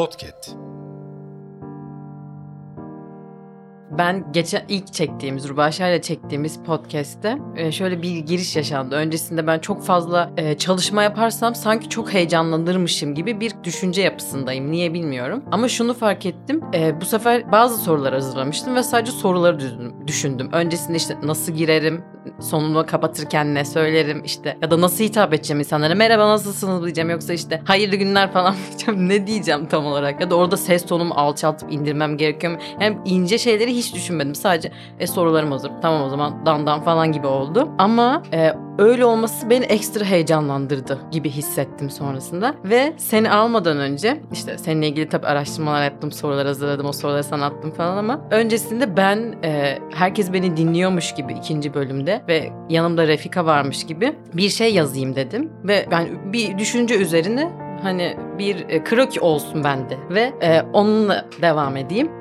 Podcast. Ben geçen ilk çektiğimiz, Rubaşa ile çektiğimiz podcast'te e, şöyle bir giriş yaşandı. Öncesinde ben çok fazla e, çalışma yaparsam sanki çok heyecanlanırmışım gibi bir düşünce yapısındayım. Niye bilmiyorum. Ama şunu fark ettim. E, bu sefer bazı sorular hazırlamıştım ve sadece soruları düşündüm. Öncesinde işte nasıl girerim, sonunu kapatırken ne söylerim işte ya da nasıl hitap edeceğim insanlara merhaba nasılsınız diyeceğim yoksa işte hayırlı günler falan diyeceğim ne diyeceğim tam olarak ya da orada ses tonumu alçaltıp indirmem gerekiyor? Yani ince şeyleri hiç düşünmedim sadece e, sorularım hazır tamam o zaman dandan falan gibi oldu ama e, öyle olması beni ekstra heyecanlandırdı gibi hissettim sonrasında ve seni almadan önce işte seninle ilgili tabii araştırmalar yaptım sorular hazırladım o soruları sana attım falan ama öncesinde ben e, herkes beni dinliyormuş gibi ikinci bölümde ve yanımda Refika varmış gibi bir şey yazayım dedim. Ve yani bir düşünce üzerine hani bir e, kroki olsun bende ve e, onunla devam edeyim.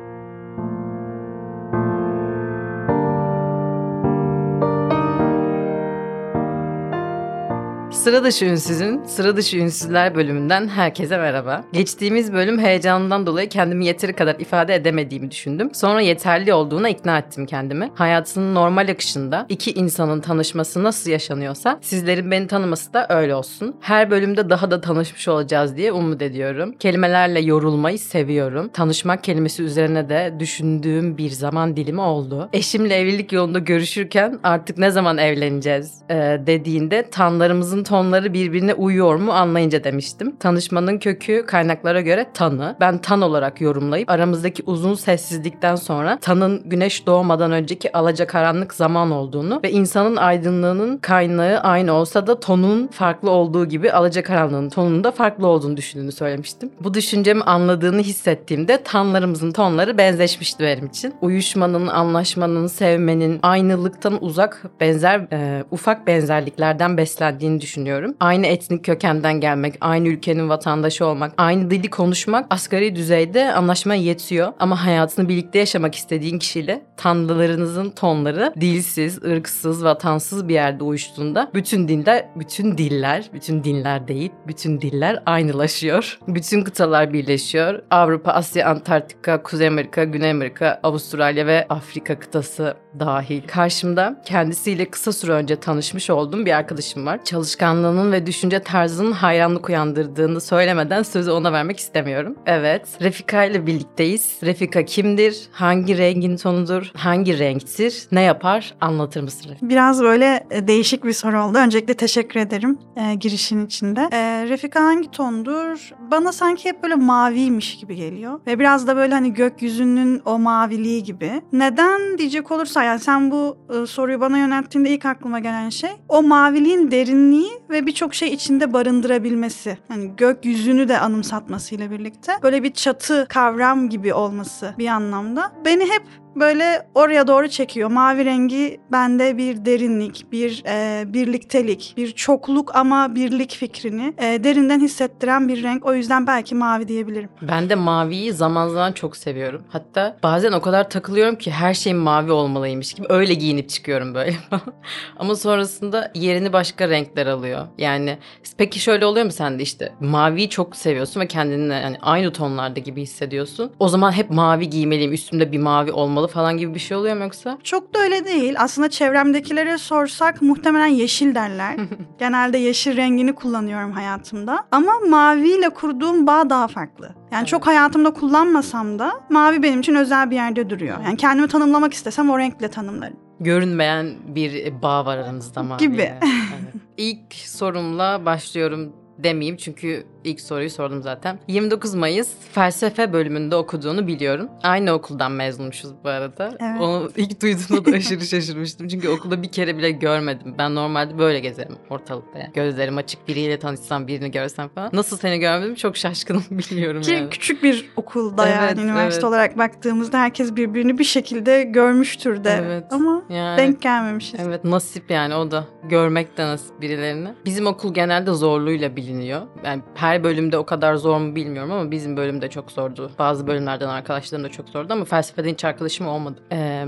Sıra dışı ünsüzün sıra dışı ünsüzler bölümünden herkese merhaba. Geçtiğimiz bölüm heyecanından dolayı kendimi yeteri kadar ifade edemediğimi düşündüm. Sonra yeterli olduğuna ikna ettim kendimi. Hayatının normal akışında iki insanın tanışması nasıl yaşanıyorsa sizlerin beni tanıması da öyle olsun. Her bölümde daha da tanışmış olacağız diye umut ediyorum. Kelimelerle yorulmayı seviyorum. Tanışmak kelimesi üzerine de düşündüğüm bir zaman dilimi oldu. Eşimle evlilik yolunda görüşürken artık ne zaman evleneceğiz e, dediğinde tanlarımızın tonları birbirine uyuyor mu anlayınca demiştim. Tanışmanın kökü kaynaklara göre tanı. Ben tan olarak yorumlayıp aramızdaki uzun sessizlikten sonra tanın güneş doğmadan önceki alacakaranlık zaman olduğunu ve insanın aydınlığının kaynağı aynı olsa da tonun farklı olduğu gibi alacakaranlığın tonunun da farklı olduğunu düşündüğünü söylemiştim. Bu düşüncemi anladığını hissettiğimde tanlarımızın tonları benzeşmişti benim için. Uyuşmanın, anlaşmanın, sevmenin, aynılıktan uzak benzer e, ufak benzerliklerden beslendiğini düşünüyorum düşünüyorum. Aynı etnik kökenden gelmek, aynı ülkenin vatandaşı olmak, aynı dili konuşmak asgari düzeyde anlaşma yetiyor. Ama hayatını birlikte yaşamak istediğin kişiyle tanrılarınızın tonları dilsiz, ırksız, vatansız bir yerde uyuştuğunda bütün diller, bütün diller, bütün dinler değil, bütün diller aynılaşıyor. Bütün kıtalar birleşiyor. Avrupa, Asya, Antarktika, Kuzey Amerika, Güney Amerika, Avustralya ve Afrika kıtası dahil. Karşımda kendisiyle kısa süre önce tanışmış olduğum bir arkadaşım var. Çalışkan alışkanlığının ve düşünce tarzının hayranlık uyandırdığını söylemeden sözü ona vermek istemiyorum. Evet, Refika ile birlikteyiz. Refika kimdir? Hangi rengin tonudur? Hangi renktir? Ne yapar? Anlatır mısın? Biraz böyle e, değişik bir soru oldu. Öncelikle teşekkür ederim e, girişin içinde. E, Refika hangi tondur? Bana sanki hep böyle maviymiş gibi geliyor. Ve biraz da böyle hani gökyüzünün o maviliği gibi. Neden diyecek olursa yani sen bu e, soruyu bana yönelttiğinde ilk aklıma gelen şey o maviliğin derinliği ve birçok şey içinde barındırabilmesi. Hani gökyüzünü de anımsatmasıyla birlikte böyle bir çatı kavram gibi olması bir anlamda. Beni hep böyle oraya doğru çekiyor. Mavi rengi bende bir derinlik, bir e, birliktelik, bir çokluk ama birlik fikrini e, derinden hissettiren bir renk. O yüzden belki mavi diyebilirim. Ben de maviyi zaman zaman çok seviyorum. Hatta bazen o kadar takılıyorum ki her şey mavi olmalıymış gibi öyle giyinip çıkıyorum böyle. ama sonrasında yerini başka renkler alıyor. Yani peki şöyle oluyor mu sende işte maviyi çok seviyorsun ve kendini yani aynı tonlarda gibi hissediyorsun. O zaman hep mavi giymeliyim, üstümde bir mavi olmalı falan gibi bir şey oluyor mu yoksa? Çok da öyle değil. Aslında çevremdekilere sorsak muhtemelen yeşil derler. Genelde yeşil rengini kullanıyorum hayatımda. Ama maviyle kurduğum bağ daha farklı. Yani çok hayatımda kullanmasam da mavi benim için özel bir yerde duruyor. Yani kendimi tanımlamak istesem o renkle tanımlarım. Görünmeyen bir bağ var aranızda mavi. Gibi. Evet. İlk sorumla başlıyorum demeyeyim çünkü ilk soruyu sordum zaten. 29 Mayıs felsefe bölümünde okuduğunu biliyorum. Aynı okuldan mezunmuşuz bu arada. Evet. Onu ilk duyduğumda da aşırı şaşırmıştım. Çünkü okulda bir kere bile görmedim. Ben normalde böyle gezerim ortalıkta. Yani. Gözlerim açık biriyle tanışsam birini görsem falan. Nasıl seni görmedim çok şaşkınım biliyorum Ki yani. küçük bir okulda evet, yani üniversite evet. olarak baktığımızda herkes birbirini bir şekilde görmüştür de. Evet. Ama yani, denk gelmemişiz. Evet nasip yani o da. Görmek de nasip birilerini. Bizim okul genelde zorluğuyla biliniyor. Yani her her bölümde o kadar zor mu bilmiyorum ama bizim bölümde çok zordu. Bazı bölümlerden arkadaşlarım da çok zordu ama felsefeden hiç arkadaşım olmadı. Ee,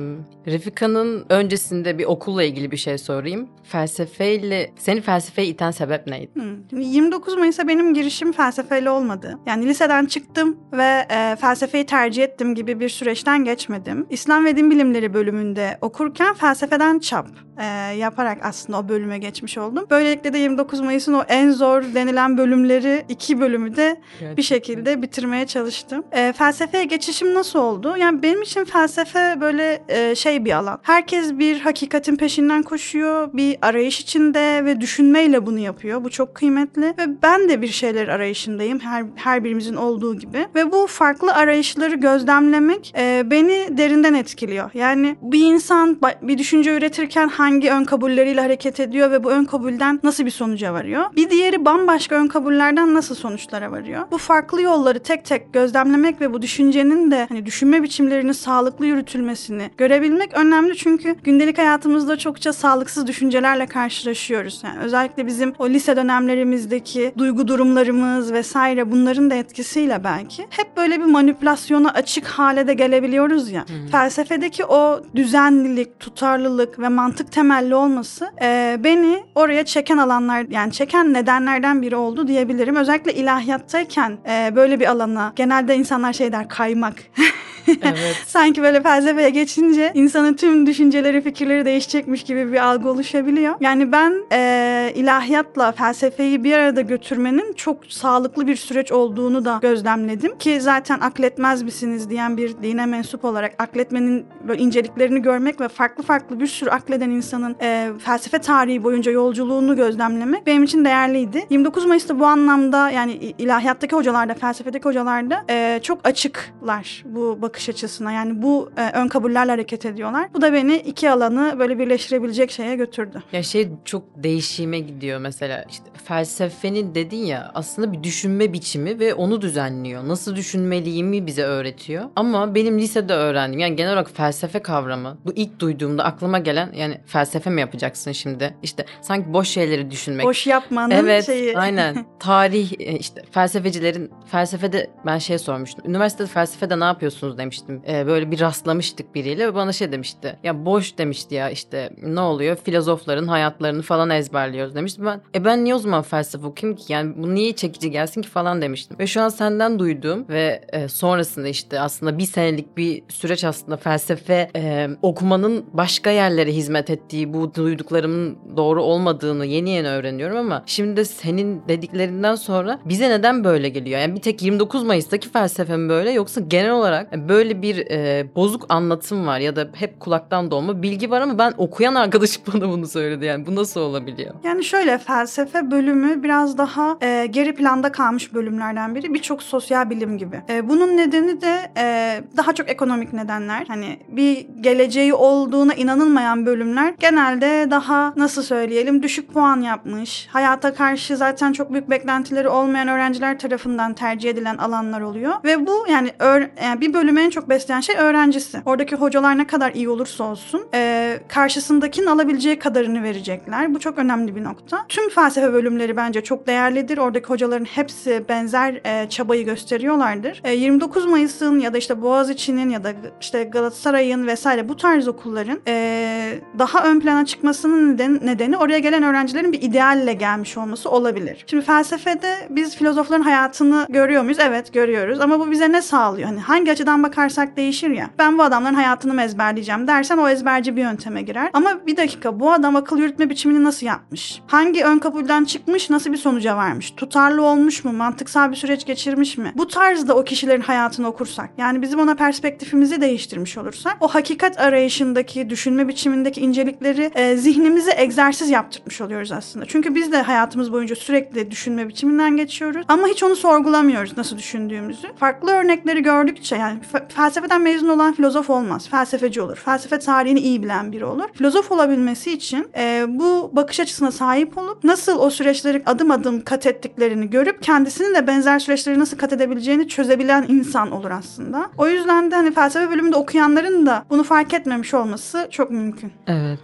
Refika'nın öncesinde bir okulla ilgili bir şey sorayım. Felsefeyle, seni felsefeye iten sebep neydi? Hmm. Şimdi 29 Mayıs'a benim girişim felsefeyle olmadı. Yani liseden çıktım ve e, felsefeyi tercih ettim gibi bir süreçten geçmedim. İslam ve Din Bilimleri bölümünde okurken felsefeden çap e, yaparak aslında o bölüme geçmiş oldum. Böylelikle de 29 Mayıs'ın o en zor denilen bölümleri iki bölümü de bir şekilde bitirmeye çalıştım. E, felsefeye geçişim nasıl oldu? Yani benim için felsefe böyle e, şey bir alan. Herkes bir hakikatin peşinden koşuyor, bir arayış içinde ve düşünmeyle bunu yapıyor. Bu çok kıymetli ve ben de bir şeyler arayışındayım her her birimizin olduğu gibi ve bu farklı arayışları gözlemlemek e, beni derinden etkiliyor. Yani bir insan bir düşünce üretirken hangi ön kabulleriyle hareket ediyor ve bu ön kabulden nasıl bir sonuca varıyor? Bir diğeri bambaşka ön kabullerden nasıl sonuçlara varıyor? Bu farklı yolları tek tek gözlemlemek ve bu düşüncenin de hani düşünme biçimlerinin sağlıklı yürütülmesini görebilmek önemli çünkü gündelik hayatımızda çokça sağlıksız düşüncelerle karşılaşıyoruz. Yani özellikle bizim o lise dönemlerimizdeki duygu durumlarımız vesaire bunların da etkisiyle belki hep böyle bir manipülasyona açık hale de gelebiliyoruz ya. Felsefedeki o düzenlilik, tutarlılık ve mantık temelli olması e, beni oraya çeken alanlar yani çeken nedenlerden biri oldu diyebilirim. Özellikle ilahiyattayken e, böyle bir alana genelde insanlar şey der kaymak. Evet. Sanki böyle felsefeye geçince insanın tüm düşünceleri, fikirleri değişecekmiş gibi bir algı oluşabiliyor. Yani ben e, ilahiyatla felsefeyi bir arada götürmenin çok sağlıklı bir süreç olduğunu da gözlemledim. Ki zaten akletmez misiniz diyen bir dine mensup olarak akletmenin böyle inceliklerini görmek ve farklı farklı bir sürü akleden insanın e, felsefe tarihi boyunca yolculuğunu gözlemlemek benim için değerliydi. 29 Mayıs'ta bu anlamda yani ilahiyattaki hocalarda, felsefedeki hocalarda e, çok açıklar bu bakış açısına. Yani bu e, ön kabullerle hareket ediyorlar. Bu da beni iki alanı böyle birleştirebilecek şeye götürdü. Ya şey çok değişime gidiyor mesela işte felsefenin dedin ya aslında bir düşünme biçimi ve onu düzenliyor. Nasıl düşünmeliyimi bize öğretiyor. Ama benim lisede öğrendim yani genel olarak felsefe kavramı bu ilk duyduğumda aklıma gelen yani felsefe mi yapacaksın şimdi? İşte sanki boş şeyleri düşünmek. Boş yapmanın Evet şeyi. aynen tarih e, işte felsefecilerin felsefede ben şey sormuştum üniversitede felsefede ne yapıyorsunuz demiştim. E, böyle bir rastlamıştık biriyle. Ve bana şey demişti. Ya boş demişti ya işte ne oluyor? Filozofların hayatlarını falan ezberliyoruz demiştim ben e ben niye o zaman felsefe okuyayım ki? Yani bu niye çekici gelsin ki? falan demiştim. Ve şu an senden duyduğum ve e, sonrasında işte aslında bir senelik bir süreç aslında felsefe e, okumanın başka yerlere hizmet ettiği bu duyduklarımın doğru olmadığını yeni yeni öğreniyorum ama şimdi de senin dediklerinden sonra bize neden böyle geliyor? Yani bir tek 29 Mayıs'taki felsefe mi böyle yoksa genel olarak böyle bir e, bozuk anlatım var ya da hep kulaktan dolma bilgi var ama ben okuyan arkadaşım bana bunu söyledi yani bu nasıl olabiliyor? Yani şöyle felsefe bölümü biraz daha e, geri planda kalmış bölümlerden biri. Birçok sosyal bilim gibi. E, bunun nedeni de e, daha çok ekonomik nedenler. Hani bir geleceği olduğuna inanılmayan bölümler genelde daha nasıl söyleyelim düşük puan yapmış. Hayata karşı zaten çok büyük beklentileri olmayan öğrenciler tarafından tercih edilen alanlar oluyor. Ve bu yani, yani bir bölümü en çok besleyen şey öğrencisi. Oradaki hocalar ne kadar iyi olursa olsun e, karşısındakinin alabileceği kadarını verecekler. Bu çok önemli bir nokta. Tüm felsefe bölümleri bence çok değerlidir. Oradaki hocaların hepsi benzer e, çabayı gösteriyorlardır. E, 29 Mayıs'ın ya da işte Boğaziçi'nin ya da işte Galatasaray'ın vesaire bu tarz okulların e, daha ön plana çıkmasının neden, nedeni oraya gelen öğrencilerin bir idealle gelmiş olması olabilir. Şimdi felsefede biz filozofların hayatını görüyor muyuz? Evet görüyoruz ama bu bize ne sağlıyor? Hani hangi açıdan bakarsak değişir ya. Ben bu adamların hayatını mı ezberleyeceğim dersen o ezberci bir yönteme girer. Ama bir dakika bu adam akıl yürütme biçimini nasıl yapmış? Hangi ön kabulden çıkmış? Nasıl bir sonuca varmış? Tutarlı olmuş mu? Mantıksal bir süreç geçirmiş mi? Bu tarzda o kişilerin hayatını okursak yani bizim ona perspektifimizi değiştirmiş olursak o hakikat arayışındaki düşünme biçimindeki incelikleri e, zihnimize egzersiz yaptırmış oluyoruz aslında. Çünkü biz de hayatımız boyunca sürekli düşünme biçiminden geçiyoruz ama hiç onu sorgulamıyoruz nasıl düşündüğümüzü. Farklı örnekleri gördükçe yani felsefeden mezun olan filozof olmaz. Felsefeci olur. Felsefe tarihini iyi bilen biri olur. Filozof olabilmesi için e, bu bakış açısına sahip olup nasıl o süreçleri adım adım kat ettiklerini görüp kendisinin de benzer süreçleri nasıl kat edebileceğini çözebilen insan olur aslında. O yüzden de hani felsefe bölümünde okuyanların da bunu fark etmemiş olması çok mümkün. Evet.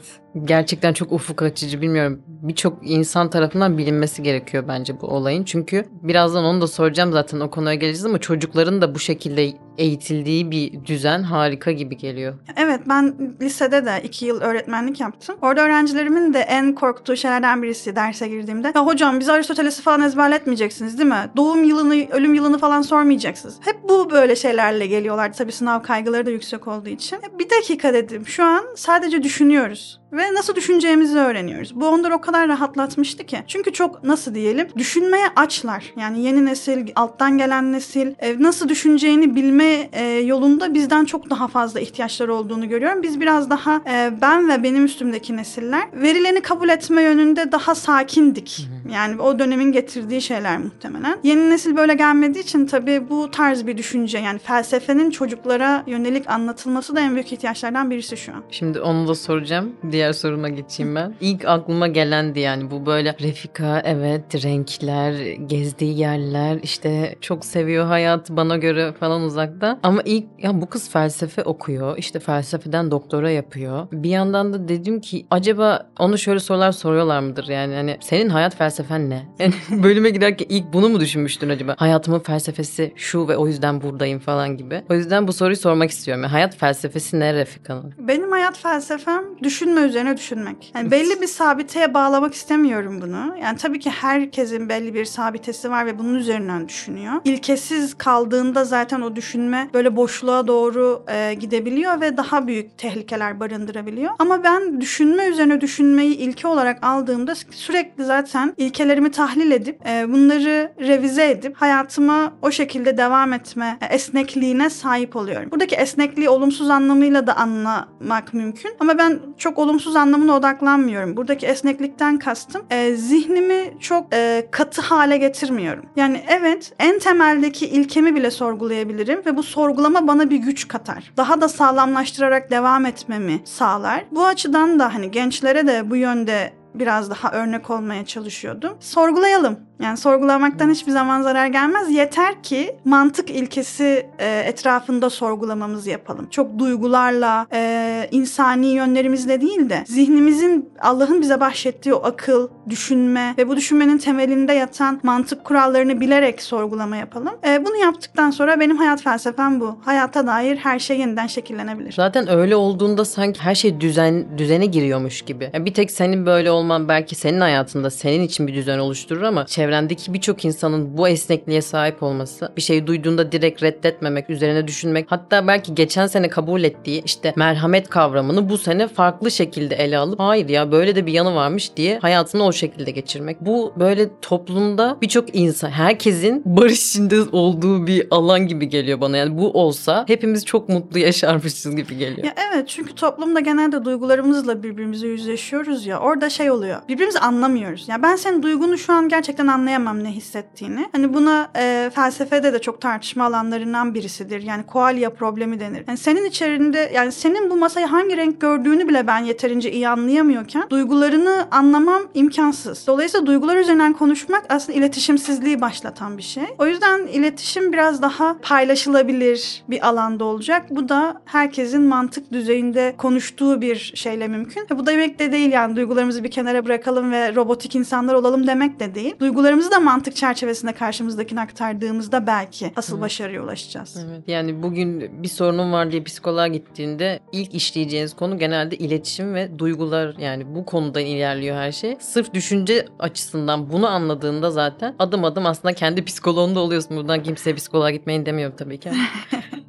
Gerçekten çok ufuk açıcı bilmiyorum. Birçok insan tarafından bilinmesi gerekiyor bence bu olayın. Çünkü birazdan onu da soracağım zaten o konuya geleceğiz ama çocukların da bu şekilde eğitildiği bir düzen harika gibi geliyor. Evet ben lisede de iki yıl öğretmenlik yaptım. Orada öğrencilerimin de en korktuğu şeylerden birisi derse girdiğimde. Ya hocam biz Aristoteles'i falan ezberletmeyeceksiniz değil mi? Doğum yılını, ölüm yılını falan sormayacaksınız. Hep bu böyle şeylerle geliyorlar. Tabii sınav kaygıları da yüksek olduğu için. Bir dakika dedim. Şu an sadece düşünüyoruz ve nasıl düşüneceğimizi öğreniyoruz. Bu onları o kadar rahatlatmıştı ki. Çünkü çok nasıl diyelim düşünmeye açlar. Yani yeni nesil, alttan gelen nesil e, nasıl düşüneceğini bilme e, yolunda bizden çok daha fazla ihtiyaçları olduğunu görüyorum. Biz biraz daha e, ben ve benim üstümdeki nesiller verileni kabul etme yönünde daha sakindik. Yani o dönemin getirdiği şeyler muhtemelen. Yeni nesil böyle gelmediği için tabii bu tarz bir düşünce yani felsefenin çocuklara yönelik anlatılması da en büyük ihtiyaçlardan birisi şu an. Şimdi onu da soracağım diğer soruma geçeyim ben. İlk aklıma gelendi yani bu böyle Refika evet renkler, gezdiği yerler işte çok seviyor hayat bana göre falan uzakta. Ama ilk ya bu kız felsefe okuyor işte felsefeden doktora yapıyor. Bir yandan da dedim ki acaba onu şöyle sorular soruyorlar mıdır yani hani senin hayat felsefen ne? Bölüme giderken ilk bunu mu düşünmüştün acaba? Hayatımın felsefesi şu ve o yüzden buradayım falan gibi. O yüzden bu soruyu sormak istiyorum. Yani hayat felsefesi ne Refika'nın? Benim hayat felsefem düşünme üzerine düşünmek. Yani belli bir sabiteye bağlamak istemiyorum bunu. Yani tabii ki herkesin belli bir sabitesi var ve bunun üzerinden düşünüyor. İlkesiz kaldığında zaten o düşünme böyle boşluğa doğru e, gidebiliyor ve daha büyük tehlikeler barındırabiliyor. Ama ben düşünme üzerine düşünmeyi ilke olarak aldığımda sürekli zaten ilkelerimi tahlil edip e, bunları revize edip hayatıma o şekilde devam etme e, esnekliğine sahip oluyorum. Buradaki esnekliği olumsuz anlamıyla da anlamak mümkün. Ama ben çok olumsuz anlamına odaklanmıyorum. Buradaki esneklikten kastım e, zihnimi çok e, katı hale getirmiyorum. Yani evet en temeldeki ilkemi bile sorgulayabilirim ve bu sorgulama bana bir güç katar. Daha da sağlamlaştırarak devam etmemi sağlar. Bu açıdan da hani gençlere de bu yönde biraz daha örnek olmaya çalışıyordum. Sorgulayalım. Yani sorgulamaktan hiçbir zaman zarar gelmez. Yeter ki mantık ilkesi e, etrafında sorgulamamızı yapalım. Çok duygularla, e, insani yönlerimizle değil de zihnimizin Allah'ın bize bahşettiği o akıl, düşünme ve bu düşünmenin temelinde yatan mantık kurallarını bilerek sorgulama yapalım. E, bunu yaptıktan sonra benim hayat felsefem bu. Hayata dair her şey yeniden şekillenebilir. Zaten öyle olduğunda sanki her şey düzen düzene giriyormuş gibi. Yani bir tek senin böyle olman belki senin hayatında senin için bir düzen oluşturur ama çevrendeki birçok insanın bu esnekliğe sahip olması, bir şeyi duyduğunda direkt reddetmemek, üzerine düşünmek, hatta belki geçen sene kabul ettiği işte merhamet kavramını bu sene farklı şekilde ele alıp hayır ya böyle de bir yanı varmış diye hayatını o şekilde geçirmek. Bu böyle toplumda birçok insan, herkesin barış içinde olduğu bir alan gibi geliyor bana. Yani bu olsa hepimiz çok mutlu yaşarmışız gibi geliyor. Ya evet çünkü toplumda genelde duygularımızla birbirimize yüzleşiyoruz ya. Orada şey oluyor. Birbirimizi anlamıyoruz. Ya ben senin duygunu şu an gerçekten anlayamam ne hissettiğini. Hani buna e, felsefede de çok tartışma alanlarından birisidir. Yani koalya problemi denir. Yani senin içerisinde yani senin bu masayı hangi renk gördüğünü bile ben yeterince iyi anlayamıyorken duygularını anlamam imkansız. Dolayısıyla duygular üzerinden konuşmak aslında iletişimsizliği başlatan bir şey. O yüzden iletişim biraz daha paylaşılabilir bir alanda olacak. Bu da herkesin mantık düzeyinde konuştuğu bir şeyle mümkün. Ve bu demek de değil yani duygularımızı bir kenara bırakalım ve robotik insanlar olalım demek de değil. Duygularımızı da mantık çerçevesinde karşımızdakine aktardığımızda belki asıl başarıya ulaşacağız. Evet. Yani bugün bir sorunum var diye psikoloğa gittiğinde ilk işleyeceğiniz konu genelde iletişim ve duygular yani bu konudan ilerliyor her şey. Sırf düşünce açısından bunu anladığında zaten adım adım aslında kendi psikoloğunda oluyorsun. Buradan kimseye psikoloğa gitmeyin demiyorum tabii ki.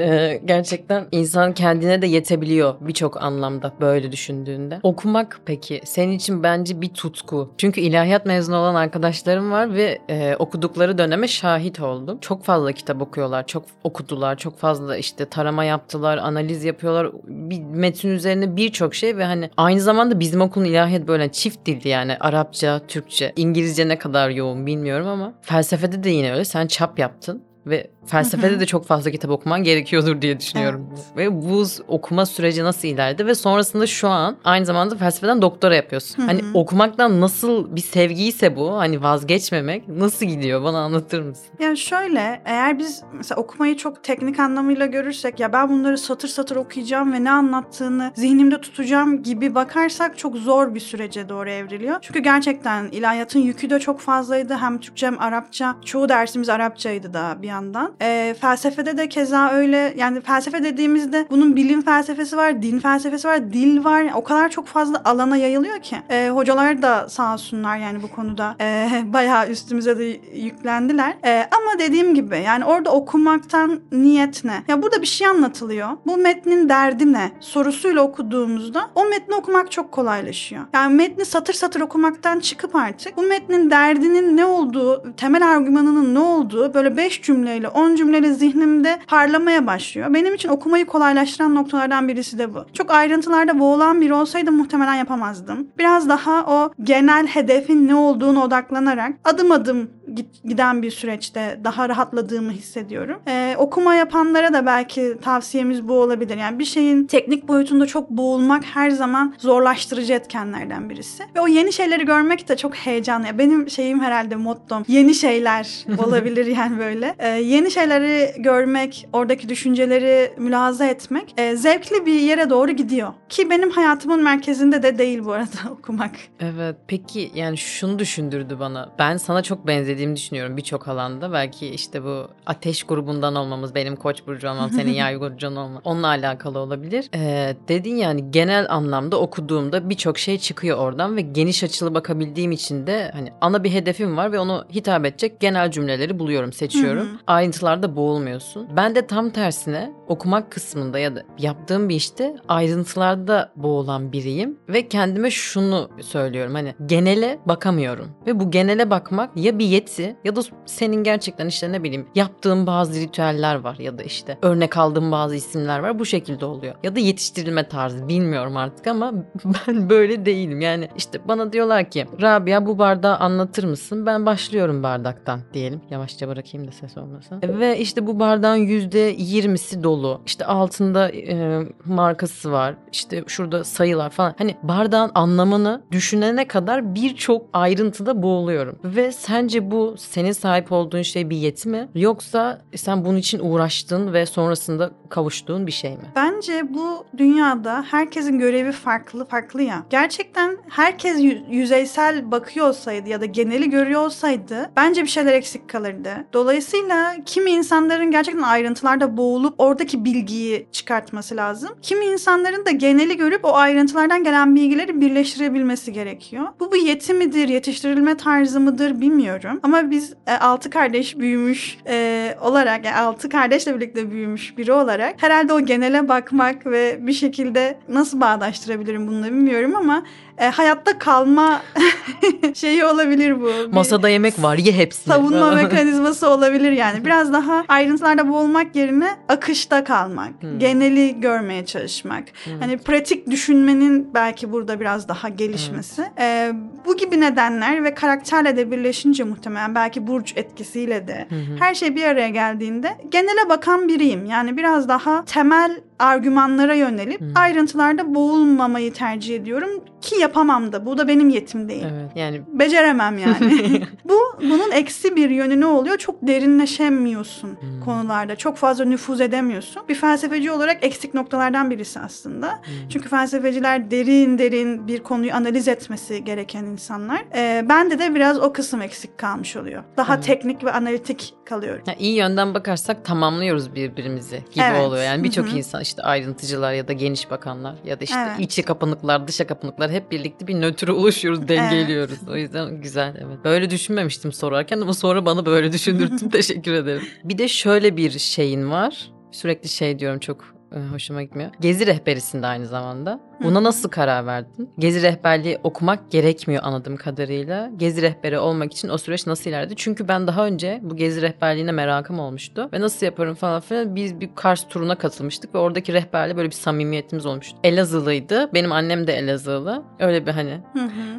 Ee, gerçekten insan kendine de yetebiliyor birçok anlamda böyle düşündüğünde. Okumak peki senin için bence bir tutku. Çünkü ilahiyat mezunu olan arkadaşlarım var ve e, okudukları döneme şahit oldum. Çok fazla kitap okuyorlar, çok okudular, çok fazla işte tarama yaptılar, analiz yapıyorlar. Bir metin üzerine birçok şey ve hani aynı zamanda bizim okulun ilahiyat böyle çift dildi yani Arapça, Türkçe, İngilizce ne kadar yoğun bilmiyorum ama felsefede de yine öyle. Sen çap yaptın ve felsefede de çok fazla kitap okuman gerekiyordur diye düşünüyorum. Ve bu okuma süreci nasıl ilerledi ve sonrasında şu an aynı zamanda felsefeden doktora yapıyorsun. Hani okumaktan nasıl bir sevgiyse bu hani vazgeçmemek nasıl gidiyor bana anlatır mısın? Yani şöyle eğer biz mesela okumayı çok teknik anlamıyla görürsek ya ben bunları satır satır okuyacağım ve ne anlattığını zihnimde tutacağım gibi bakarsak çok zor bir sürece doğru evriliyor. Çünkü gerçekten ilahiyatın yükü de çok fazlaydı. Hem Türkçe hem Arapça. Çoğu dersimiz Arapçaydı da bir yandan. Ee, felsefede de keza öyle. Yani felsefe dediğimizde bunun bilim felsefesi var, din felsefesi var, dil var. O kadar çok fazla alana yayılıyor ki. Ee, hocalar da sağ olsunlar yani bu konuda ee, bayağı üstümüze de yüklendiler. Ee, ama dediğim gibi yani orada okumaktan niyet ne? Ya burada bir şey anlatılıyor. Bu metnin derdi ne? Sorusuyla okuduğumuzda o metni okumak çok kolaylaşıyor. Yani metni satır satır okumaktan çıkıp artık bu metnin derdinin ne olduğu, temel argümanının ne olduğu böyle 5 cümleyle 10 cümleyle zihnimde parlamaya başlıyor. Benim için okumayı kolaylaştıran noktalardan birisi de bu. Çok ayrıntılarda boğulan biri olsaydım muhtemelen yapamazdım. Biraz daha o genel hedefin ne olduğunu odaklanarak adım adım giden bir süreçte daha rahatladığımı hissediyorum. Ee, okuma yapanlara da belki tavsiyemiz bu olabilir. Yani bir şeyin teknik boyutunda çok boğulmak her zaman zorlaştırıcı etkenlerden birisi. Ve o yeni şeyleri görmek de çok heyecanlı. Benim şeyim herhalde mottom yeni şeyler olabilir yani böyle. Ee, yeni şeyleri görmek, oradaki düşünceleri mülahaza etmek e, zevkli bir yere doğru gidiyor. Ki benim hayatımın merkezinde de değil bu arada okumak. Evet peki yani şunu düşündürdü bana. Ben sana çok benzediğimi düşünüyorum birçok alanda. Belki işte bu ateş grubundan olmamız, benim koç burcu olmam, senin yay burcun olman onunla alakalı olabilir. Ee, dedin yani genel anlamda okuduğumda birçok şey çıkıyor oradan ve geniş açılı bakabildiğim için de hani ana bir hedefim var ve onu hitap edecek genel cümleleri buluyorum, seçiyorum. Hı. Ayrıntılarda boğulmuyorsun. Ben de tam tersine okumak kısmında ya da yaptığım bir işte ayrıntılarda boğulan biriyim ve kendime şunu söylüyorum. Hani genele bakamıyorum ve bu genele bakmak ya bir yeti ya da senin gerçekten işte ne bileyim yaptığın bazı ritüeller var ya da işte örnek aldığım bazı isimler var bu şekilde oluyor. Ya da yetiştirilme tarzı bilmiyorum artık ama ben böyle değilim. Yani işte bana diyorlar ki Rabia bu bardağı anlatır mısın? Ben başlıyorum bardaktan. diyelim. Yavaşça bırakayım da ses olmasın işte bu bardağın yüzde yirmisi dolu işte altında e, markası var işte şurada sayılar falan hani bardağın anlamını düşünene kadar birçok ayrıntıda boğuluyorum ve sence bu senin sahip olduğun şey bir yeti mi yoksa sen bunun için uğraştın ve sonrasında kavuştuğun bir şey mi? Bence bu dünyada herkesin görevi farklı farklı ya. Gerçekten herkes yü- yüzeysel bakıyor olsaydı ya da geneli görüyor olsaydı bence bir şeyler eksik kalırdı. Dolayısıyla kimi insanların gerçekten ayrıntılarda boğulup oradaki bilgiyi çıkartması lazım. Kimi insanların da geneli görüp o ayrıntılardan gelen bilgileri birleştirebilmesi gerekiyor. Bu bir yeti midir, yetiştirilme tarzı mıdır bilmiyorum. Ama biz e, altı kardeş büyümüş e, olarak, yani altı kardeşle birlikte büyümüş biri olarak herhalde o genele bakmak ve bir şekilde nasıl bağdaştırabilirim bunu da bilmiyorum ama e, hayatta kalma şeyi olabilir bu. Bir Masada yemek var ye hepsini. savunma mekanizması olabilir yani. Biraz daha ayrıntılarda boğulmak yerine akışta kalmak, Hmm. geneli görmeye çalışmak. Hmm. Hani pratik düşünmenin belki burada biraz daha gelişmesi. Ee, bu gibi nedenler ve karakterle de birleşince muhtemelen belki burç etkisiyle de hı. her şey bir araya geldiğinde genele bakan biriyim. Yani biraz daha temel argümanlara yönelip Hı. ayrıntılarda boğulmamayı tercih ediyorum ki yapamam da. Bu da benim yetim değil. Evet yani Beceremem yani. Bu bunun eksi bir yönü ne oluyor? Çok derinleşemiyorsun Hmm. konularda. Çok fazla nüfuz edemiyorsun. Bir felsefeci olarak eksik noktalardan birisi aslında. Hmm. Çünkü felsefeciler derin derin bir konuyu analiz etmesi gereken insanlar. Ee, bende de biraz o kısım eksik kalmış oluyor. Daha Evet. teknik ve analitik kalıyorum. Ya iyi yönden bakarsak tamamlıyoruz birbirimizi gibi Evet. oluyor. Yani birçok insan işte ayrıntıcılar ya da geniş bakanlar ya da işte Evet. içi kapanıklar, dışa kapanıklar hep birlikte bir nötre oluşuyoruz, dengeliyoruz. O yüzden güzel evet. Böyle düşünmemiştim sorarken ama sonra bana böyle düşündürttün. Teşekkür ederim. Bir de şöyle bir şeyin var. Sürekli şey diyorum çok e, hoşuma gitmiyor. Gezi rehberisinde aynı zamanda. Buna nasıl karar verdin? Gezi rehberliği okumak gerekmiyor anladığım kadarıyla. Gezi rehberi olmak için o süreç nasıl ilerledi? Çünkü ben daha önce bu gezi rehberliğine merakım olmuştu. Ve nasıl yaparım falan filan. Biz bir Kars turuna katılmıştık ve oradaki rehberle böyle bir samimiyetimiz olmuştu. Elazığlıydı. Benim annem de Elazığlı. Öyle bir hani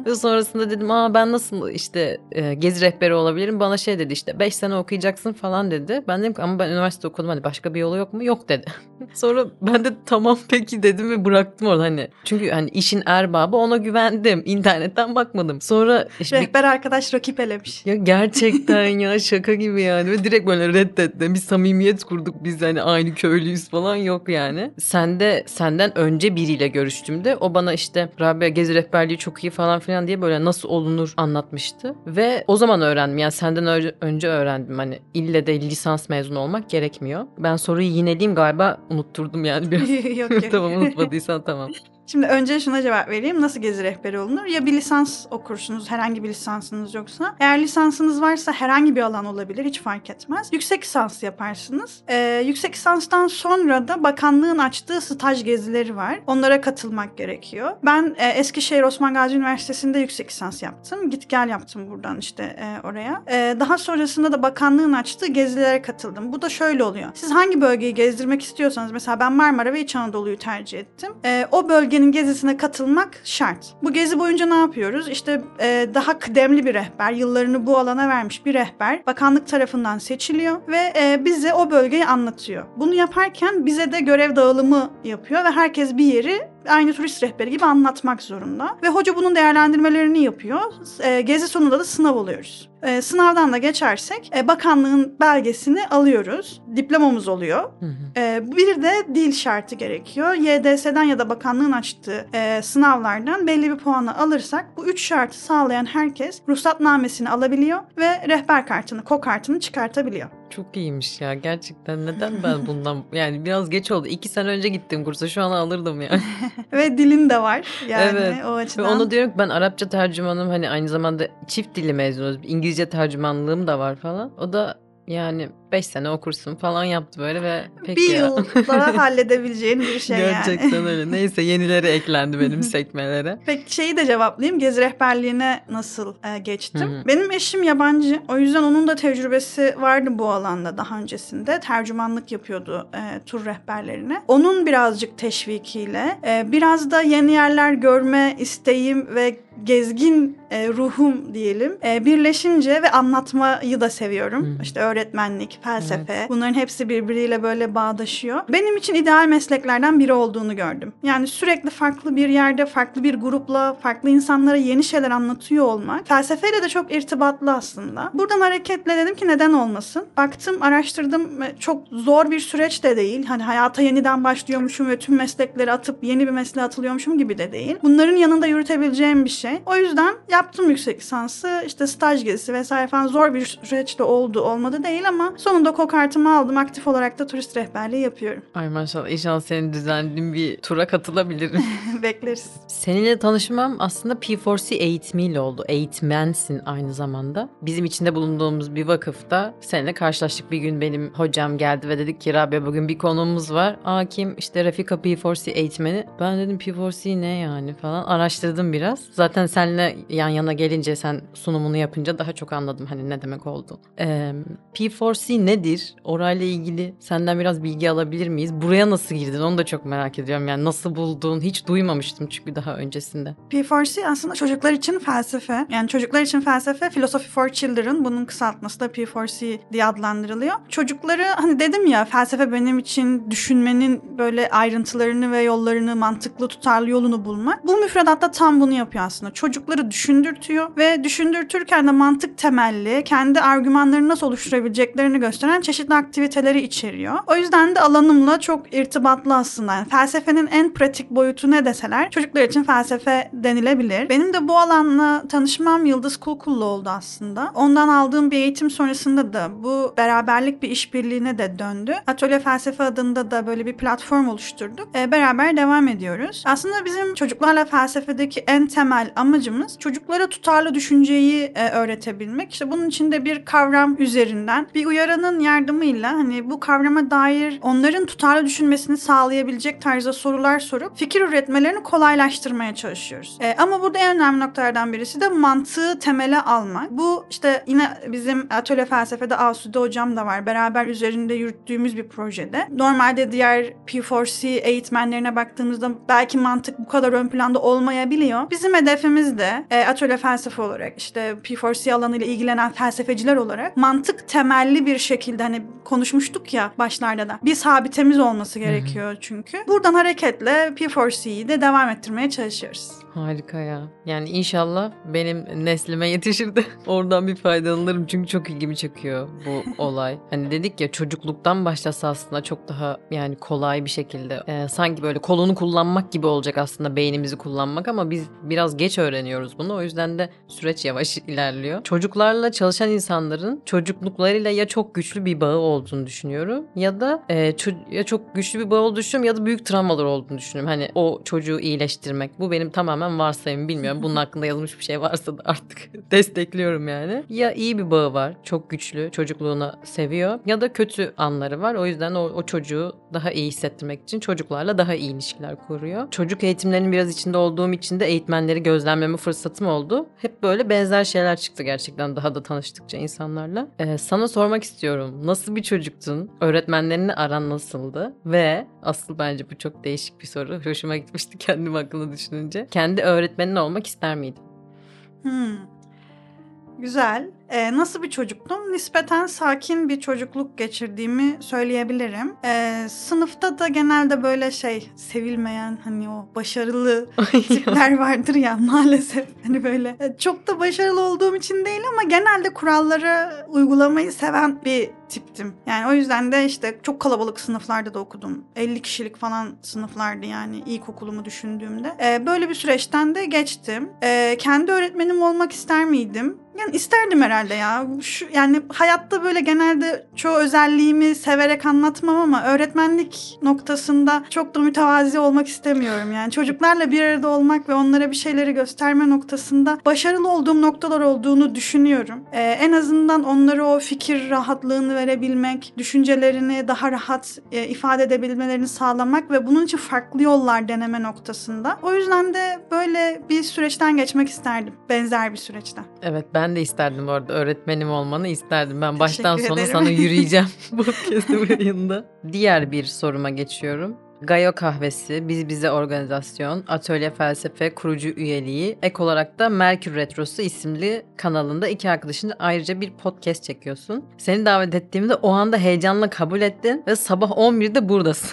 ve sonrasında dedim aa ben nasıl işte e, gezi rehberi olabilirim? Bana şey dedi işte 5 sene okuyacaksın falan dedi. Ben dedim ki ama ben üniversite okudum hani başka bir yolu yok mu? Yok dedi. Sonra ben de tamam peki dedim ve bıraktım orada hani. Çünkü hani işin erbabı ona güvendim. İnternetten bakmadım. Sonra işte bir- Rehber arkadaş rakip elemiş. ya gerçekten ya şaka gibi yani ve direkt böyle reddetti. Bir samimiyet kurduk biz hani aynı köylüyüz falan yok yani. Sen de senden önce biriyle görüştüğümde o bana işte Rabia gezi rehberliği çok iyi falan filan diye böyle nasıl olunur anlatmıştı. Ve o zaman öğrendim yani senden önce, önce öğrendim hani ille de lisans mezunu olmak gerekmiyor. Ben soruyu yineleyeyim galiba unutturdum yani biraz. yok yok. tamam unutmadıysan tamam. Şimdi önce şuna cevap vereyim. Nasıl gezi rehberi olunur? Ya bir lisans okursunuz herhangi bir lisansınız yoksa. Eğer lisansınız varsa herhangi bir alan olabilir hiç fark etmez. Yüksek lisans yaparsınız. Ee, yüksek lisanstan sonra da bakanlığın açtığı staj gezileri var. Onlara katılmak gerekiyor. Ben e, Eskişehir Osman Gazi Üniversitesi'nde yüksek lisans yaptım. Git gel yaptım buradan işte e, oraya. E, daha sonrasında da bakanlığın açtığı gezilere katıldım. Bu da şöyle oluyor. Siz hangi bölgeyi gezdirmek istiyorsanız mesela ben Marmara ve İç Anadolu'yu tercih ettim. E, o bölgenin gezisine katılmak şart. Bu gezi boyunca ne yapıyoruz? İşte e, daha kıdemli bir rehber, yıllarını bu alana vermiş bir rehber bakanlık tarafından seçiliyor ve e, bize o bölgeyi anlatıyor. Bunu yaparken bize de görev dağılımı yapıyor ve herkes bir yeri aynı turist rehberi gibi anlatmak zorunda. Ve hoca bunun değerlendirmelerini yapıyor. E, gezi sonunda da sınav oluyoruz. E, sınavdan da geçersek e, bakanlığın belgesini alıyoruz. Diplomamız oluyor. Hı hı. Ee, bir de dil şartı gerekiyor. YDS'den ya da bakanlığın açtığı e, sınavlardan belli bir puanı alırsak bu üç şartı sağlayan herkes ruhsatnamesini alabiliyor ve rehber kartını, ko kartını çıkartabiliyor. Çok iyiymiş ya gerçekten neden ben bundan yani biraz geç oldu. İki sene önce gittim kursa şu an alırdım yani. ve dilin de var yani Evet. o Ve açıdan. onu diyorum ki ben Arapça tercümanım hani aynı zamanda çift dili mezunuyuz. İngilizce tercümanlığım da var falan. O da yani 5 sene okursun falan yaptı böyle ve peki bir ya. yılda halledebileceğin bir şey yani. Gerçekten öyle. Neyse yenileri eklendi benim sekmelere. Peki şeyi de cevaplayayım. Gezi rehberliğine nasıl e, geçtim? Hı hı. Benim eşim yabancı. O yüzden onun da tecrübesi vardı bu alanda daha öncesinde. Tercümanlık yapıyordu e, tur rehberlerine. Onun birazcık teşvikiyle e, biraz da yeni yerler görme isteğim ve gezgin e, ruhum diyelim e, birleşince ve anlatmayı da seviyorum. Hı. İşte öğretmenlik, felsefe bunların hepsi birbiriyle böyle bağdaşıyor. Benim için ideal mesleklerden biri olduğunu gördüm. Yani sürekli farklı bir yerde, farklı bir grupla, farklı insanlara yeni şeyler anlatıyor olmak felsefeyle de çok irtibatlı aslında. Buradan hareketle dedim ki neden olmasın? Baktım, araştırdım. Çok zor bir süreç de değil. Hani hayata yeniden başlıyormuşum ve tüm meslekleri atıp yeni bir mesleğe atılıyormuşum gibi de değil. Bunların yanında yürütebileceğim bir şey. O yüzden yaptım yüksek lisansı. İşte staj gezisi vesaire falan zor bir süreç de oldu, olmadı değil ama sonunda kokartımı aldım. Aktif olarak da turist rehberliği yapıyorum. Ay maşallah inşallah senin düzenlediğin bir tura katılabilirim. Bekleriz. Seninle tanışmam aslında P4C eğitimiyle oldu. Eğitmensin aynı zamanda. Bizim içinde bulunduğumuz bir vakıfta seninle karşılaştık. Bir gün benim hocam geldi ve dedik ki Rabia bugün bir konuğumuz var. Aa kim? İşte Rafika P4C eğitmeni. Ben dedim P4C ne yani falan. Araştırdım biraz. Zaten seninle yan yana gelince sen sunumunu yapınca daha çok anladım hani ne demek oldu. Ee, P4C nedir? Orayla ilgili senden biraz bilgi alabilir miyiz? Buraya nasıl girdin? Onu da çok merak ediyorum. Yani nasıl buldun? Hiç duymamıştım çünkü daha öncesinde. P4C aslında çocuklar için felsefe. Yani çocuklar için felsefe Philosophy for Children. Bunun kısaltması da P4C diye adlandırılıyor. Çocukları hani dedim ya felsefe benim için düşünmenin böyle ayrıntılarını ve yollarını mantıklı tutarlı yolunu bulmak. Bu müfredatta tam bunu yapıyor aslında. Çocukları düşündürtüyor ve düşündürtürken de mantık temelli kendi argümanlarını nasıl oluşturabileceklerini gösteren çeşitli aktiviteleri içeriyor. O yüzden de alanımla çok irtibatlı aslında. Yani felsefenin en pratik boyutu ne deseler çocuklar için felsefe denilebilir. Benim de bu alanla tanışmam Yıldız Kulkul'la oldu aslında. Ondan aldığım bir eğitim sonrasında da bu beraberlik bir işbirliğine de döndü. Atölye Felsefe adında da böyle bir platform oluşturduk. E, beraber devam ediyoruz. Aslında bizim çocuklarla felsefedeki en temel amacımız çocuklara tutarlı düşünceyi e, öğretebilmek. İşte bunun için de bir kavram üzerinden bir uyaranın yardımıyla hani bu kavrama dair onların tutarlı düşünmesini sağlayabilecek tarzda sorular sorup fikir üretmelerini kolaylaştırmaya çalışıyoruz. E, ama burada en önemli noktalardan birisi de mantığı temele almak. Bu işte yine bizim atölye felsefede Asude hocam da var. Beraber üzerinde yürüttüğümüz bir projede. Normalde diğer P4C eğitmenlerine baktığımızda belki mantık bu kadar ön planda olmayabiliyor. Bizim hedefimiz de e, atölye felsefe olarak işte P4C alanıyla ilgilenen felsefeciler olarak mantık temelli bir şekilde hani konuşmuştuk ya başlarda da. Bir sabitemiz olması gerekiyor çünkü. Buradan hareketle P4C'yi de devam ettirmeye çalışıyoruz. Harika ya. Yani inşallah benim neslime yetişir de oradan bir faydalanırım. Çünkü çok ilgimi çekiyor bu olay. Hani dedik ya çocukluktan başlasa aslında çok daha yani kolay bir şekilde. e, sanki böyle kolunu kullanmak gibi olacak aslında beynimizi kullanmak ama biz biraz geç öğreniyoruz bunu. O yüzden de süreç yavaş ilerliyor. Çocuklarla çalışan insanların çocukluklarıyla ya çok güçlü bir bağı olduğunu düşünüyorum ya da e, ço- ya çok güçlü bir bağı olduğunu düşünüyorum ya da büyük travmalar olduğunu düşünüyorum. Hani o çocuğu iyileştirmek. Bu benim tamamen varsayım bilmiyorum. Bunun hakkında yazılmış bir şey varsa da artık destekliyorum yani. Ya iyi bir bağı var. Çok güçlü. Çocukluğunu seviyor. Ya da kötü anları var. O yüzden o, o çocuğu daha iyi hissettirmek için çocuklarla daha iyi ilişkiler kuruyor. Çocuk eğitimlerinin biraz içinde olduğum için de eğitmenleri gözlemleme fırsatım oldu. Hep böyle benzer şeyler çıktı gerçekten daha da tanıştıkça insanlarla. Ee, sana sormak istiyorum. Nasıl bir çocuktun? Öğretmenlerinle aran nasıldı? Ve asıl bence bu çok değişik bir soru. Hoşuma gitmişti kendim hakkında düşününce. Kendi öğretmenin olmak ister miydin? Hmm. Güzel. Ee, nasıl bir çocuktum? Nispeten sakin bir çocukluk geçirdiğimi söyleyebilirim. Ee, sınıfta da genelde böyle şey sevilmeyen hani o başarılı tipler vardır ya maalesef. Hani böyle e, çok da başarılı olduğum için değil ama genelde kuralları uygulamayı seven bir tiptim. Yani o yüzden de işte çok kalabalık sınıflarda da okudum. 50 kişilik falan sınıflardı yani ilkokulumu düşündüğümde. Ee, böyle bir süreçten de geçtim. Ee, kendi öğretmenim olmak ister miydim? Yani isterdim herhalde ya. Şu, yani hayatta böyle genelde çoğu özelliğimi severek anlatmam ama öğretmenlik noktasında çok da mütevazi olmak istemiyorum. Yani çocuklarla bir arada olmak ve onlara bir şeyleri gösterme noktasında başarılı olduğum noktalar olduğunu düşünüyorum. Ee, en azından onlara o fikir rahatlığını verebilmek, düşüncelerini daha rahat e, ifade edebilmelerini sağlamak ve bunun için farklı yollar deneme noktasında. O yüzden de böyle bir süreçten geçmek isterdim. Benzer bir süreçten. Evet ben de isterdim bu arada öğretmenim olmanı isterdim. Ben baştan sona sana yürüyeceğim bu podcast'ın yayında. Diğer bir soruma geçiyorum. Gayo Kahvesi, Biz Bize Organizasyon, Atölye Felsefe kurucu üyeliği, ek olarak da Merkür Retrosu isimli kanalında iki arkadaşınla ayrıca bir podcast çekiyorsun. Seni davet ettiğimde o anda heyecanla kabul ettin ve sabah 11'de buradasın.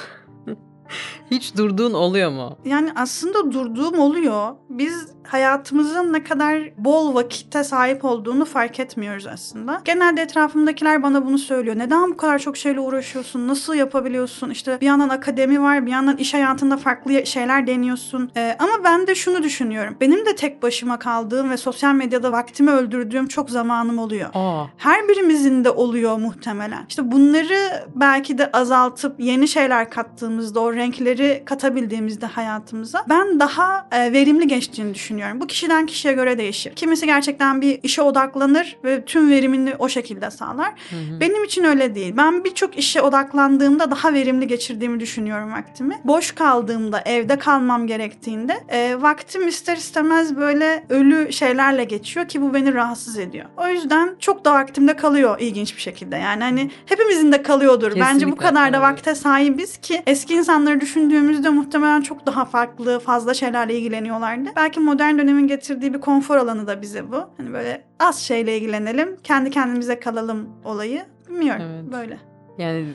Hiç durduğun oluyor mu? Yani aslında durduğum oluyor. Biz hayatımızın ne kadar bol vakitte sahip olduğunu fark etmiyoruz aslında. Genelde etrafımdakiler bana bunu söylüyor. Neden bu kadar çok şeyle uğraşıyorsun? Nasıl yapabiliyorsun? İşte bir yandan akademi var, bir yandan iş hayatında farklı şeyler deniyorsun. Ee, ama ben de şunu düşünüyorum. Benim de tek başıma kaldığım ve sosyal medyada vaktimi öldürdüğüm çok zamanım oluyor. Aa, Her birimizin de oluyor muhtemelen. İşte bunları belki de azaltıp yeni şeyler kattığımızda, o renkleri katabildiğimizde hayatımıza ben daha e, verimli geçtiğini düşünüyorum. Bu kişiden kişiye göre değişir. Kimisi gerçekten bir işe odaklanır ve tüm verimini o şekilde sağlar. hı hı. Benim için öyle değil. Ben birçok işe odaklandığımda daha verimli geçirdiğimi düşünüyorum vaktimi. Boş kaldığımda, evde kalmam gerektiğinde e, vaktim ister istemez böyle ölü şeylerle geçiyor ki bu beni rahatsız ediyor. O yüzden çok da vaktimde kalıyor ilginç bir şekilde. Yani hani hepimizin de kalıyordur. Bence bu Kesinlikle, kadar da vakte sahibiz ki eski insanları düşündüğümüzde muhtemelen çok daha farklı, fazla şeylerle ilgileniyorlardı. Belki modern dönemin getirdiği bir konfor alanı da bize bu. Hani böyle az şeyle ilgilenelim, kendi kendimize kalalım olayı. Bilmiyorum Evet. böyle. Yani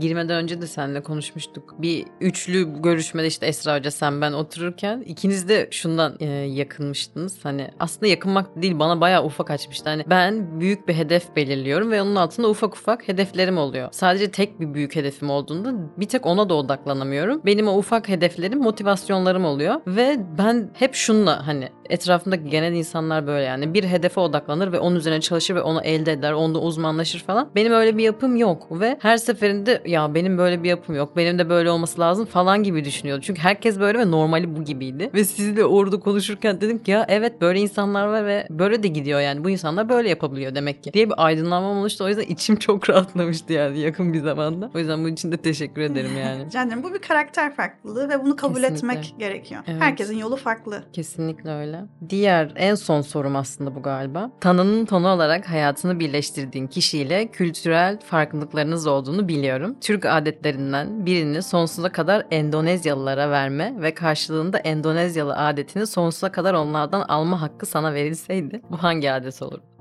girmeden önce de seninle konuşmuştuk. Bir üçlü görüşmede işte Esra Hoca sen ben otururken ikiniz de şundan e, yakınmıştınız. Hani aslında yakınmak değil bana bayağı ufak açmıştı. Hani ben büyük bir hedef belirliyorum ve onun altında ufak ufak hedeflerim oluyor. Sadece tek bir büyük hedefim olduğunda bir tek ona da odaklanamıyorum. Benim o ufak hedeflerim motivasyonlarım oluyor ve ben hep şunla hani etrafımdaki genel insanlar böyle yani bir hedefe odaklanır ve onun üzerine çalışır ve onu elde eder, onda uzmanlaşır falan. Benim öyle bir yapım yok ve her seferinde de ya benim böyle bir yapım yok. Benim de böyle olması lazım falan gibi düşünüyordu. Çünkü herkes böyle ve normali bu gibiydi. Ve sizle orada konuşurken dedim ki ya evet böyle insanlar var ve böyle de gidiyor yani. Bu insanlar böyle yapabiliyor demek ki. Diye bir aydınlanma oluştu. O yüzden içim çok rahatlamıştı yani yakın bir zamanda. O yüzden bunun için de teşekkür ederim yani. Ederim. Bu bir karakter farklılığı ve bunu kabul Kesinlikle. etmek gerekiyor. Evet. Herkesin yolu farklı. Kesinlikle öyle. Diğer en son sorum aslında bu galiba. Tanının tonu olarak hayatını birleştirdiğin kişiyle kültürel farklılıklarınız olduğunu biliyorum. Türk adetlerinden birini sonsuza kadar Endonezyalılara verme ve karşılığında Endonezyalı adetini sonsuza kadar onlardan alma hakkı sana verilseydi bu hangi adet olur?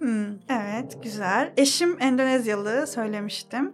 Hmm, evet, güzel. Eşim Endonezyalı söylemiştim.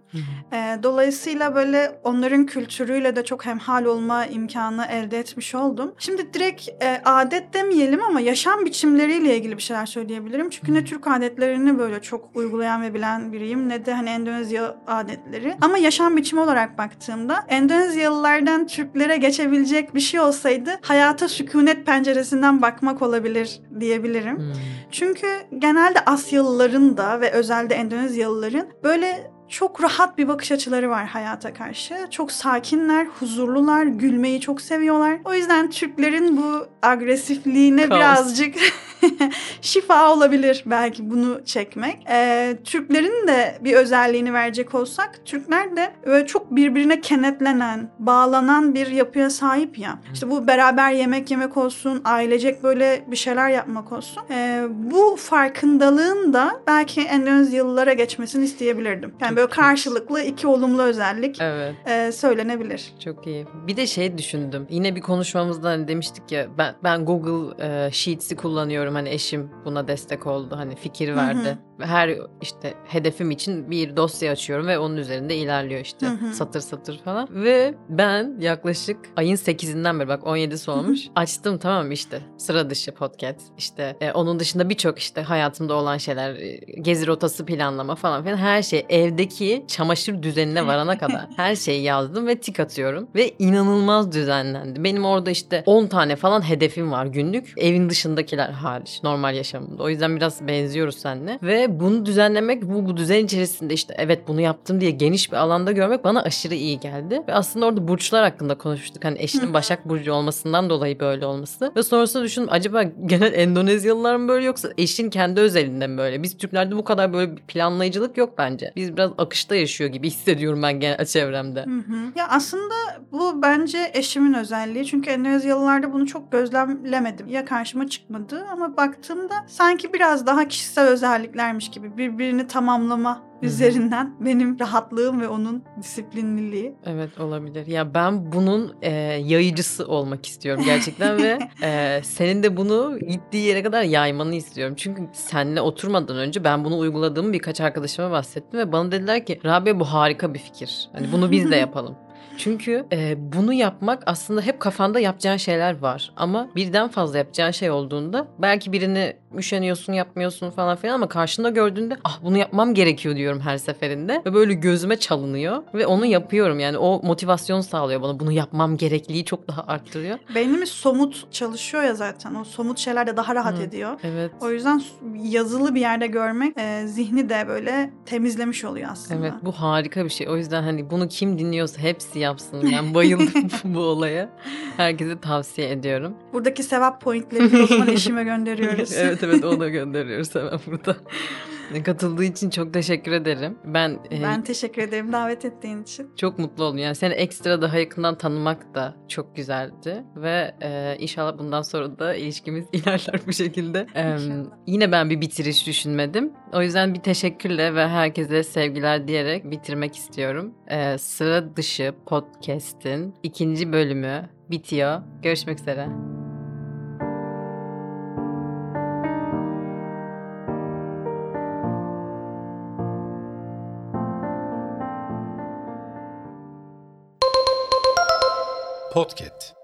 Ee, dolayısıyla böyle onların kültürüyle de çok hemhal olma imkanı elde etmiş oldum. Şimdi direkt e, adet demeyelim ama yaşam biçimleriyle ilgili bir şeyler söyleyebilirim. Çünkü ne Türk adetlerini böyle çok uygulayan ve bilen biriyim ne de hani Endonezya adetleri. Ama yaşam biçimi olarak baktığımda Endonezyalılardan Türklere geçebilecek bir şey olsaydı hayata sükunet penceresinden bakmak olabilir diyebilirim. Hmm. Çünkü genelde Asyalıların da ve özellikle Endonezyalıların böyle çok rahat bir bakış açıları var hayata karşı. Çok sakinler, huzurlular, gülmeyi çok seviyorlar. O yüzden Türklerin bu agresifliğine Kaos. birazcık şifa olabilir belki bunu çekmek. Ee, Türklerin de bir özelliğini verecek olsak, Türkler de böyle çok birbirine kenetlenen, bağlanan bir yapıya sahip ya. İşte bu beraber yemek yemek olsun, ailecek böyle bir şeyler yapmak olsun. Ee, bu farkındalığın da belki Endonezyalılara geçmesini isteyebilirdim. Yani böyle Çok iyi. karşılıklı iki olumlu özellik Evet. e, söylenebilir. Çok iyi. Bir de şey düşündüm. Yine bir konuşmamızda hani demiştik ya ben ben Google e, Sheets'i kullanıyorum. Hani eşim buna destek oldu. Hani fikir Hı verdi. Her işte hedefim için bir dosya açıyorum ve onun üzerinde ilerliyor işte. Hı hı. Satır satır falan. Ve ben yaklaşık ayın 8'inden beri bak 17'si olmuş. Açtım tamam işte sıra dışı podcast. İşte e, onun dışında birçok işte hayatımda olan şeyler, e, gezi rotası planlama falan filan her şey evdeki çamaşır düzenine varana kadar her şeyi yazdım ve tik atıyorum ve inanılmaz düzenlendi. Benim orada işte 10 tane falan hedefim var günlük. Evin dışındakiler hariç normal yaşamımda. O yüzden biraz benziyoruz seninle. Ve bunu düzenlemek bu, bu düzen içerisinde işte evet bunu yaptım diye geniş bir alanda görmek bana aşırı iyi geldi. Ve aslında orada burçlar hakkında konuştuk. Hani eşinin Başak Burcu olmasından dolayı böyle olması. Ve sonrasında düşündüm acaba genel Endonezyalılar mı böyle yoksa eşin kendi özelinde mi böyle? Biz Türklerde bu kadar böyle bir planlayıcılık yok bence. Biz biraz akışta yaşıyor gibi hissediyorum ben genel çevremde. Hı hı. Ya aslında bu bence eşimin özelliği. Çünkü Endonezyalılarda bunu çok gözlemlemedim. Ya karşıma çıkmadı ama baktığımda sanki biraz daha kişisel özelliklermiş gibi birbirini tamamlama üzerinden benim rahatlığım ve onun disiplinliliği. Evet olabilir. Ya ben bunun e, yayıcısı olmak istiyorum gerçekten ve e, senin de bunu gittiği yere kadar yaymanı istiyorum. Çünkü seninle oturmadan önce ben bunu uyguladığımı birkaç arkadaşıma bahsettim ve bana dediler ki Rabia bu harika bir fikir. Hani bunu biz de yapalım. Çünkü e, bunu yapmak aslında hep kafanda yapacağın şeyler var. Ama birden fazla yapacağın şey olduğunda belki birini üşeniyorsun yapmıyorsun falan filan ama karşında gördüğünde ah bunu yapmam gerekiyor diyorum her seferinde. Ve böyle gözüme çalınıyor ve onu yapıyorum yani o motivasyon sağlıyor bana bunu yapmam gerekliği çok daha arttırıyor. Beynimiz somut çalışıyor ya zaten. O somut şeyler de daha rahat Hı. ediyor. Evet. O yüzden yazılı bir yerde görmek e, zihni de böyle temizlemiş oluyor aslında. Evet bu harika bir şey. O yüzden hani bunu kim dinliyorsa hepsi yapsın. Ben bayıldım bu olaya. Herkese tavsiye ediyorum. Buradaki sevap pointlerini o zaman eşime gönderiyoruz. evet evet ona gönderiyoruz hemen burada. Katıldığı için çok teşekkür ederim. Ben, e, Ben teşekkür ederim davet ettiğin için. çok mutlu oldum. Yani seni ekstra daha yakından tanımak da çok güzeldi. Ve e, inşallah bundan sonra da ilişkimiz ilerler bu şekilde. E, İnşallah. yine ben bir bitiriş düşünmedim. O yüzden bir teşekkürle ve herkese sevgiler diyerek bitirmek istiyorum. E, Sıra dışı podcast'in ikinci bölümü bitiyor. Görüşmek üzere. Podcast.